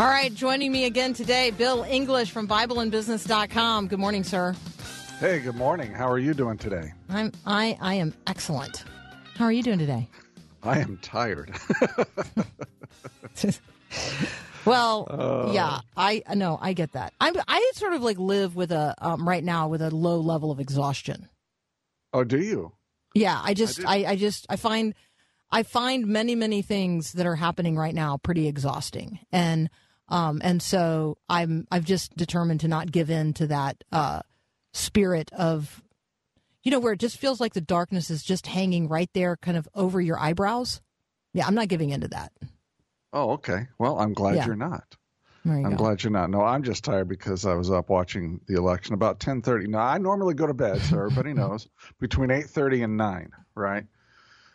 All right, joining me again today, Bill English from BibleandBusiness.com. Good morning, sir. Hey, good morning. How are you doing today? I'm I I am excellent. How are you doing today? I am tired. well, uh, yeah, I know I get that. I I sort of like live with a um, right now with a low level of exhaustion. Oh, do you? Yeah, I just I, I, I just I find I find many many things that are happening right now pretty exhausting, and um and so I'm I've just determined to not give in to that uh spirit of you know where it just feels like the darkness is just hanging right there, kind of over your eyebrows. Yeah, I'm not giving into that. Oh, okay. Well, I'm glad yeah. you're not. You I'm go. glad you're not. No, I'm just tired because I was up watching the election about 10:30. Now, I normally go to bed, so everybody knows, between 8:30 and 9, right?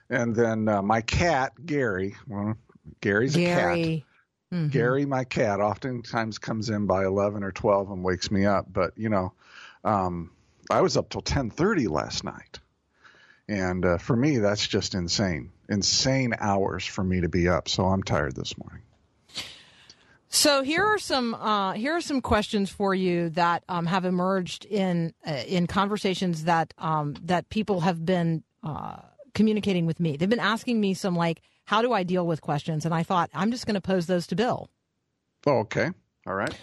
And then uh, my cat, Gary, well, Gary's Gary. a cat. Mm-hmm. Gary, my cat, oftentimes comes in by 11 or 12 and wakes me up. But, you know, um, I was up till 10:30 last night. And uh, for me, that's just insane. Insane hours for me to be up. So I'm tired this morning. So here are some uh, here are some questions for you that um, have emerged in uh, in conversations that um, that people have been uh, communicating with me. They've been asking me some like, how do I deal with questions? And I thought I'm just going to pose those to Bill. Oh, okay. All right.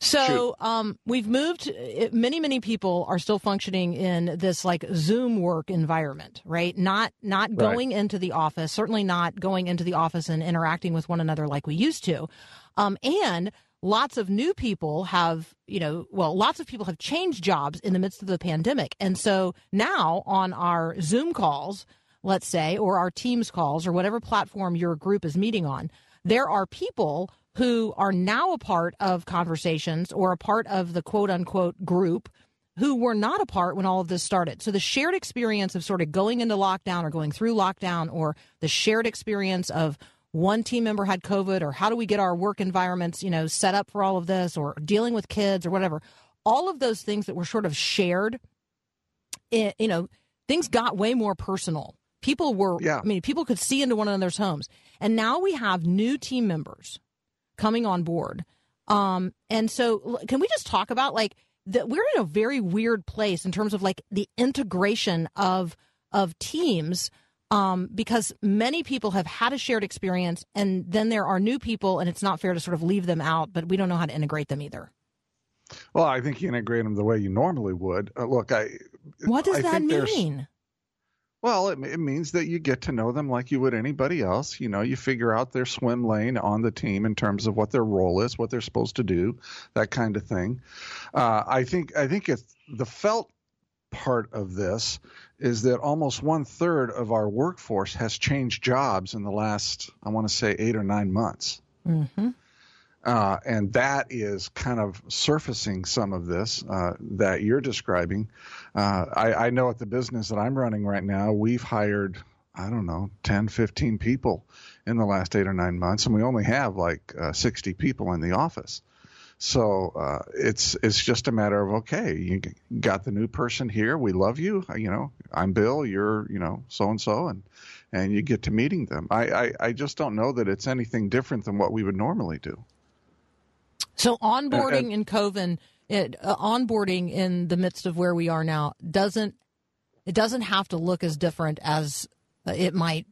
So um, we've moved. Many many people are still functioning in this like Zoom work environment, right? Not not going right. into the office. Certainly not going into the office and interacting with one another like we used to. Um, and lots of new people have, you know, well, lots of people have changed jobs in the midst of the pandemic, and so now on our Zoom calls, let's say, or our Teams calls, or whatever platform your group is meeting on, there are people who are now a part of conversations or a part of the quote unquote group who were not a part when all of this started. So the shared experience of sort of going into lockdown or going through lockdown or the shared experience of one team member had COVID or how do we get our work environments, you know, set up for all of this or dealing with kids or whatever. All of those things that were sort of shared, it, you know, things got way more personal. People were, yeah. I mean, people could see into one another's homes. And now we have new team members coming on board. Um, and so, can we just talk about like that? We're in a very weird place in terms of like the integration of of teams. Um, because many people have had a shared experience, and then there are new people, and it's not fair to sort of leave them out, but we don't know how to integrate them either. Well, I think you integrate them the way you normally would. Uh, look, I. What does I that mean? Well, it, it, means that you get to know them like you would anybody else. You know, you figure out their swim lane on the team in terms of what their role is, what they're supposed to do, that kind of thing. Uh, I think I think if the felt part of this is that almost one third of our workforce has changed jobs in the last, I want to say, eight or nine months. Mm-hmm. Uh, and that is kind of surfacing some of this uh, that you're describing. Uh, I, I, know at the business that I'm running right now, we've hired, I don't know, 10, 15 people in the last eight or nine months, and we only have like uh, 60 people in the office. So uh, it's it's just a matter of okay, you got the new person here. We love you. You know, I'm Bill. You're you know so and so, and and you get to meeting them. I, I I just don't know that it's anything different than what we would normally do. So onboarding uh, in COVID, it, uh, onboarding in the midst of where we are now doesn't it doesn't have to look as different as it might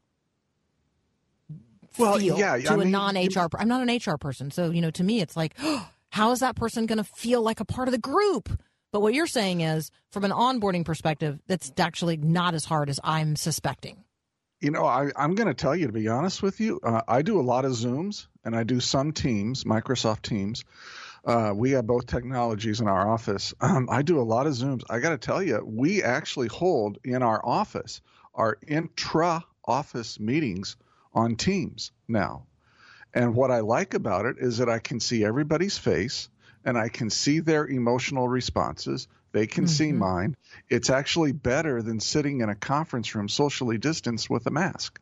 well, feel yeah, to I a mean, non HR. I'm not an HR person, so you know, to me, it's like, oh, how is that person going to feel like a part of the group? But what you're saying is, from an onboarding perspective, that's actually not as hard as I'm suspecting. You know, I, am going to tell you to be honest with you. Uh, I do a lot of Zooms and I do some Teams, Microsoft Teams. Uh, we have both technologies in our office. Um, I do a lot of Zooms. I got to tell you, we actually hold in our office our intra office meetings on Teams now. And what I like about it is that I can see everybody's face and I can see their emotional responses. They can mm-hmm. see mine. It's actually better than sitting in a conference room socially distanced with a mask.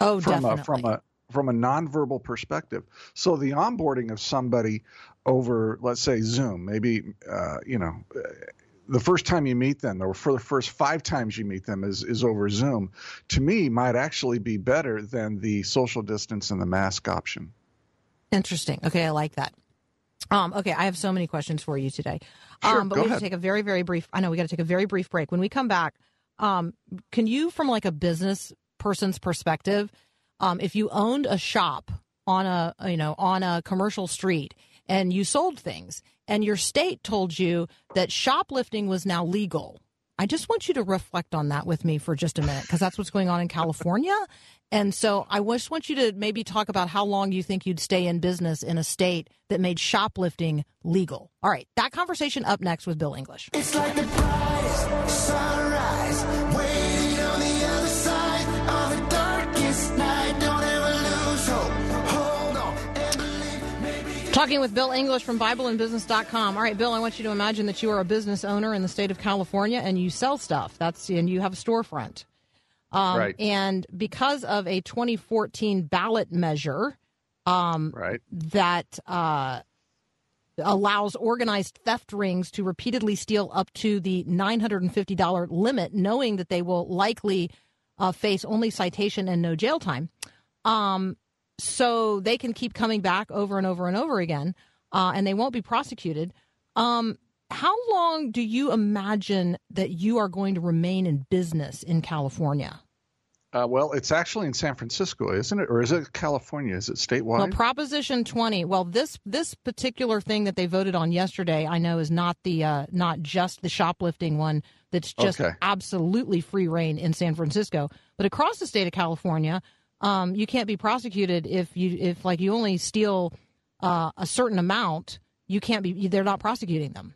Oh, from definitely. A, from a from a nonverbal perspective. So the onboarding of somebody over, let's say, Zoom, maybe uh, you know, the first time you meet them, or for the first five times you meet them, is is over Zoom. To me, might actually be better than the social distance and the mask option. Interesting. Okay, I like that. Um, okay, I have so many questions for you today. Sure, um, but we have ahead. to take a very, very brief. I know we got to take a very brief break. When we come back, um, can you, from like a business person's perspective, um, if you owned a shop on a you know on a commercial street and you sold things, and your state told you that shoplifting was now legal, I just want you to reflect on that with me for just a minute because that's what's going on in California. And so I just want you to maybe talk about how long you think you'd stay in business in a state that made shoplifting legal. All right, that conversation up next with Bill English. It's like the brightest sunrise, waiting Talking with Bill English from BibleandBusiness.com. All right, Bill, I want you to imagine that you are a business owner in the state of California and you sell stuff. That's and you have a storefront. Um, Right. And because of a 2014 ballot measure um, Right. that uh, allows organized theft rings to repeatedly steal up to the $950 limit, knowing that they will likely uh, face only citation and no jail time. Um, so they can keep coming back over and over and over again, uh, and they won't be prosecuted. Um, how long do you imagine that you are going to remain in business in California? Uh, well, it's actually in San Francisco, isn't it? Or is it California? Is it statewide? Well, Proposition 20. Well, this this particular thing that they voted on yesterday, I know, is not the uh, not just the shoplifting one. That's just Okay. absolutely free reign in San Francisco, but across the state of California, um, you can't be prosecuted if you if like you only steal uh, a certain amount. You can't be. They're not prosecuting them.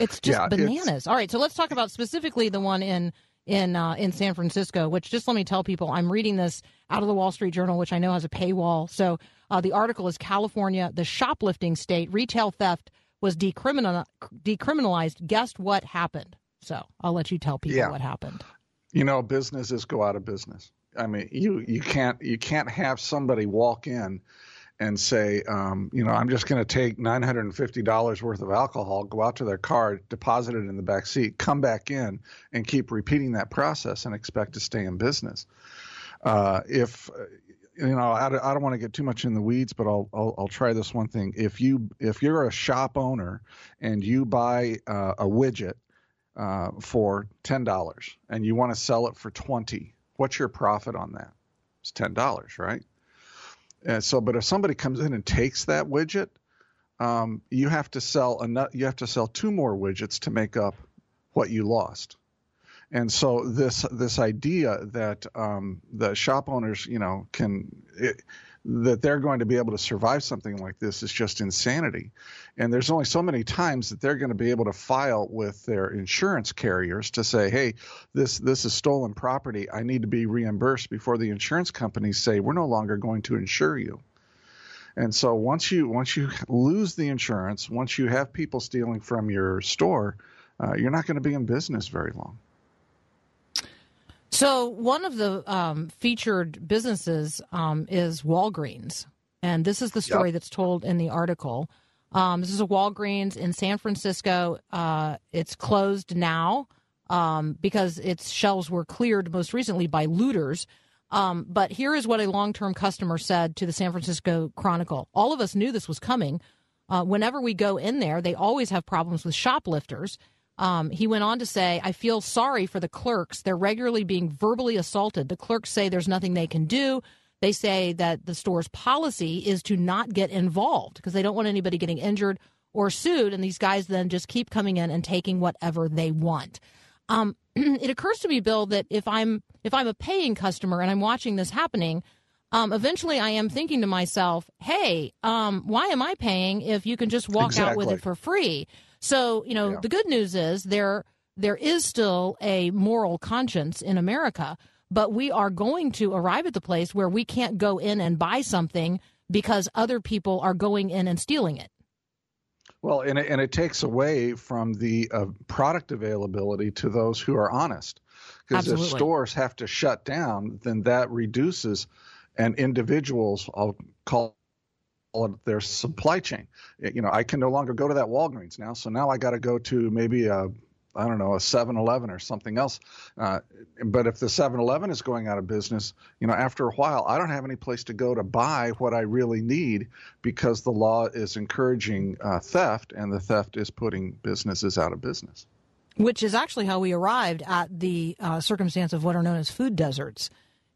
It's just Yeah, it's- bananas. All right, so let's talk about specifically the one in in uh, in San Francisco. Which just let me tell people, I'm reading this out of the Wall Street Journal, which I know has a paywall. So uh, the article is California, the shoplifting state, retail theft was decriminal- decriminalized. Guess what happened? So I'll let you tell people Yeah. what happened. you know, businesses go out of business. I mean, you you can't you can't have somebody walk in and say, um, you know, I'm just going to take nine hundred and fifty dollars worth of alcohol, go out to their car, deposit it in the back seat, come back in, and keep repeating that process and expect to stay in business. Uh, if you know, I, don't- I don't want to get too much in the weeds, but I'll, I'll I'll try this one thing. If you if you're a shop owner and you buy uh, a widget uh, for ten dollars and you want to sell it for twenty, what's your profit on that? It's ten dollars, right? And so, but if somebody comes in and takes that widget, um, you have to sell enough. You have to sell two more widgets to make up what you lost. And so this this idea that um, the shop owners, you know, can it, that they're going to be able to survive something like this is just insanity. And there's only so many times that they're going to be able to file with their insurance carriers to say, "Hey, this this is stolen property. I need to be reimbursed." Before the insurance companies say, "We're no longer going to insure you." And so once you once you lose the insurance, once you have people stealing from your store, uh, you're not going to be in business very long. So one of the um, featured businesses um, is Walgreens, and this is the story that's told in the article. Um, this is a Walgreens in San Francisco. Uh, it's closed now um, because its shelves were cleared most recently by looters. Um, but here is what a long-term customer said to the San Francisco Chronicle: "All of us knew this was coming. Uh, whenever we go in there, they always have problems with shoplifters." Um, he went on to say, I feel sorry for the clerks. They're regularly being verbally assaulted. The clerks say there's nothing they can do. They say that the store's policy is to not get involved because they don't want anybody getting injured or sued. And these guys then just keep coming in and taking whatever they want. Um, it occurs to me, Bill, that if I'm if I'm a paying customer and I'm watching this happening, um, eventually I am thinking to myself, "Hey, um, why am I paying if you can just walk out with it for free?" So you know, Yeah. the good news is there there is still a moral conscience in America, but we are going to arrive at the place where we can't go in and buy something because other people are going in and stealing it. Well, and it, and it takes away from the uh, product availability to those who are honest. Because if stores have to shut down, then that reduces an individual's, I'll call their supply chain. You know, I can no longer go to that Walgreens now. So now I got to go to maybe a I don't know, a 7 Eleven or something else. Uh, but if the 7 Eleven is going out of business, you know, after a while, I don't have any place to go to buy what I really need because the law is encouraging uh, theft and the theft is putting businesses out of business. Which is actually how we arrived at the uh, circumstance of what are known as food deserts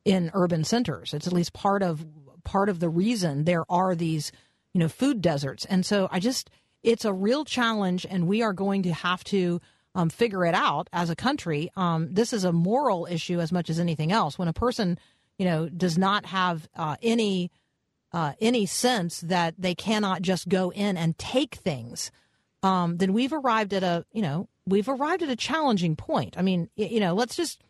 in urban centers. It's at least part of part of the reason there are these, you know, food deserts. And so I just, it's a real challenge, and we are going to have to um, figure it out as a country. Um, this is a moral issue as much as anything else. When a person, you know, does not have uh, any uh, any sense that they cannot just go in and take things, um, then we've arrived at a, you know, we've arrived at a challenging point. I mean, you know, let's just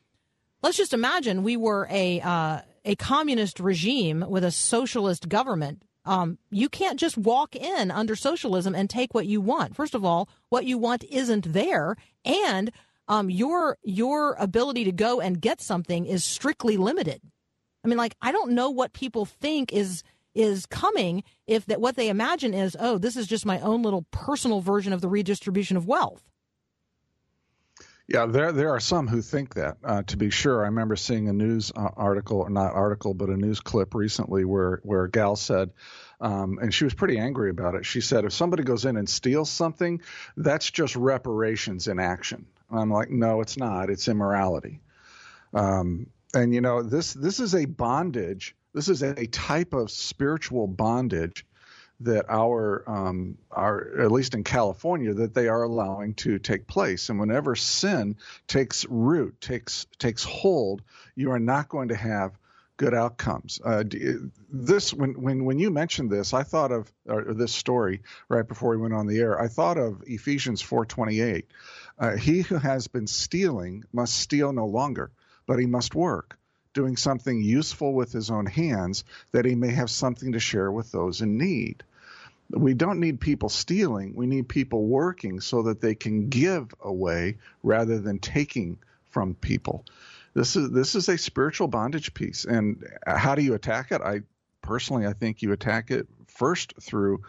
let's just imagine we were a uh, a communist regime with a socialist government um, you can't just walk in under socialism and take what you want. First of all, what you want isn't there, and um, your your ability to go and get something is strictly limited. I mean, like I don't know what people think is is coming if that what they imagine is, oh, this is just my own little personal version of the redistribution of wealth. Yeah, there there are some who think that. Uh, to be sure, I remember seeing a news uh, article, or not article, but a news clip recently where where a gal said, um, and she was pretty angry about it. She said, if somebody goes in and steals something, that's just reparations in action. And I'm like, no, it's not. It's immorality. Um, and you know, this this is a bondage. This is a type of spiritual bondage that our um, our at least in California that they are allowing to take place. And whenever sin takes root, takes takes hold, you are not going to have good outcomes. Uh, this when when when you mentioned this, I thought of this story right before we went on the air. I thought of Ephesians 4:28. Uh, he who has been stealing must steal no longer, but he must work doing something useful with his own hands that he may have something to share with those in need we don't need people stealing. We need people working so that they can give away rather than taking from people. This is this is a spiritual bondage piece. And how do you attack it? I personally, I think you attack it first through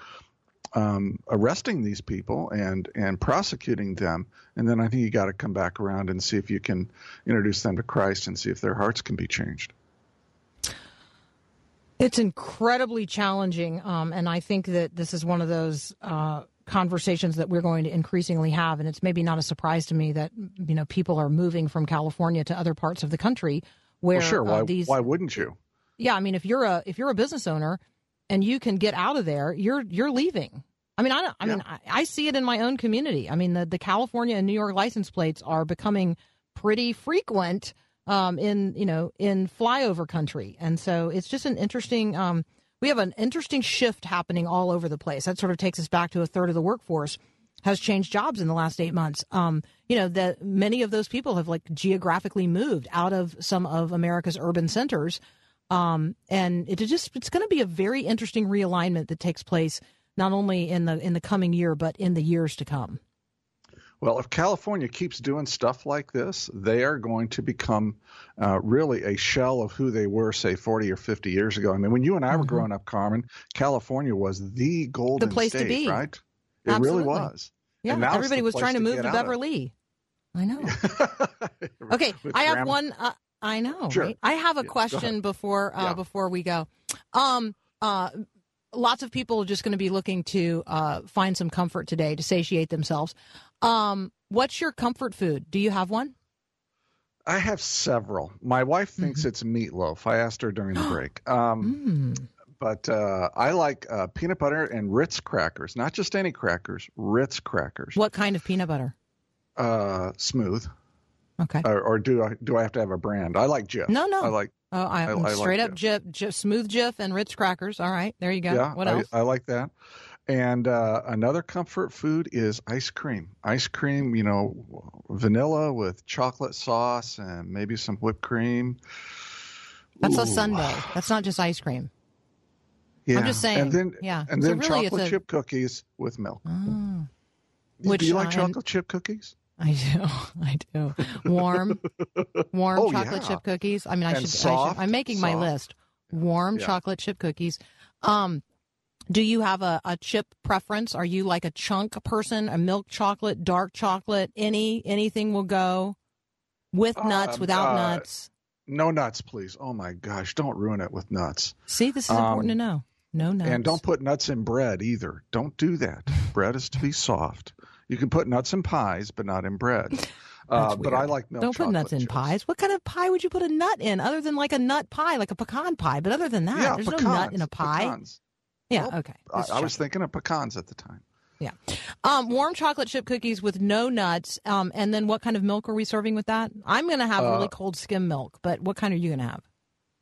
um, arresting these people and and prosecuting them, and then I think you got to come back around and see if you can introduce them to Christ and see if their hearts can be changed. It's incredibly challenging, um, and I think that this is one of those uh, conversations that we're going to increasingly have. And it's maybe not a surprise to me that you know people are moving from California to other parts of the country where well, sure. Why, uh, these. Why wouldn't you? Yeah, I mean, if you're a if you're a business owner and you can get out of there, you're you're leaving. I mean, I, I yeah. mean, I, I see it in my own community. I mean, the the California and New York license plates are becoming pretty frequent um, in you know in flyover country, and so it's just an interesting. Um, we have an interesting shift happening all over the place. That sort of takes us back to a third of the workforce has changed jobs in the last eight months. Um, you know that many of those people have like geographically moved out of some of America's urban centers, um, and it just it's going to be a very interesting realignment that takes place not only in the in the coming year but in the years to come. Well, if California keeps doing stuff like this, they are going to become uh, really a shell of who they were, say, 40 or 50 years ago. I mean, when you and I were mm-hmm. growing up, Carmen, California was the golden the place state, to be. right? It Absolutely. really was. Yeah, everybody was trying to move to Beverly. I know. okay, I have one. Uh, I know. Sure. Right? I have a question before uh, yeah. before we go. Um, uh, lots of people are just going to be looking to uh, find some comfort today to satiate themselves. Um, what's your comfort food? Do you have one? I have several. My wife thinks mm-hmm. it's meatloaf. I asked her during the break. Um, mm. But uh, I like uh, peanut butter and Ritz crackers, not just any crackers, Ritz crackers. What kind of peanut butter? Uh, smooth. Okay. Or, or, do I do I have to have a brand? I like Jif. No, no. I like. Oh, I, I, I straight like up Jif. Jif, Jif, smooth Jif and Ritz crackers. All right, there you go. Yeah, what else? I, I like that. And uh, another comfort food is ice cream. Ice cream, you know, vanilla with chocolate sauce and maybe some whipped cream. That's Ooh. a sundae. That's not just ice cream. Yeah. I'm just saying. And then, yeah. And so then really chocolate a... chip cookies with milk. Oh. Which, do you like uh, chocolate chip cookies? I do. I do. Warm, warm oh, chocolate yeah. chip cookies. I mean, I should, soft, I should. I'm making soft. my list. Warm yeah. chocolate chip cookies. Um, Do you have a, a chip preference? Are you like a chunk person, a milk chocolate, dark chocolate? Any anything will go with nuts, Um, without uh, nuts. No nuts, please. Oh my gosh, don't ruin it with nuts. See, this is important to um, know. No nuts. And don't put nuts in bread either. Don't do that. bread is to be soft. You can put nuts in pies, but not in bread. Uh, but I like milk Don't put nuts in chips. pies. What kind of pie would you put a nut in other than like a nut pie, like a pecan pie? But other than that, Yeah, there's pecans, no nut in a pie. Pecans. Yeah, Well, okay. I, I was thinking of pecans at the time. Yeah. Um, warm chocolate chip cookies with no nuts. Um, and then what kind of milk are we serving with that? I'm going to have Uh, really cold skim milk, but what kind are you going to have?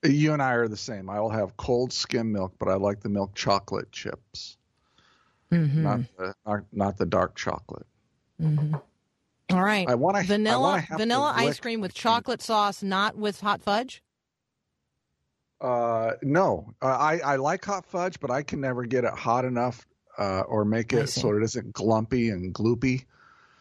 You and I are the same. I will have cold skim milk, but I like the milk chocolate chips, Mm-hmm. not the not, not the dark chocolate. mm-hmm. All right. I want vanilla vanilla ice cream with chocolate sauce, not with hot fudge. Uh, no, uh, I I like hot fudge, but I can never get it hot enough uh, or make it so it isn't glumpy and gloopy.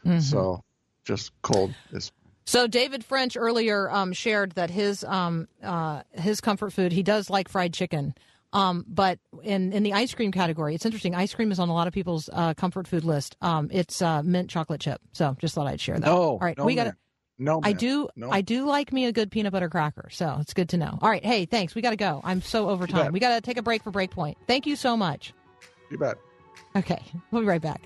Mhm. So just cold is So David French earlier um, shared that his um, uh, his comfort food he does like fried chicken, um, but in in the ice cream category, it's interesting. Ice cream is on a lot of people's uh, comfort food list. Um, it's uh, mint chocolate chip. So just thought I'd share that. no. All right, no we got. No, I do. No. I do like me a good peanut butter cracker, so it's good to know. All right, hey, thanks. We got to go. I'm so over time. We got to take a break for Breakpoint. Thank you so much. You bet. Okay, we'll be right back.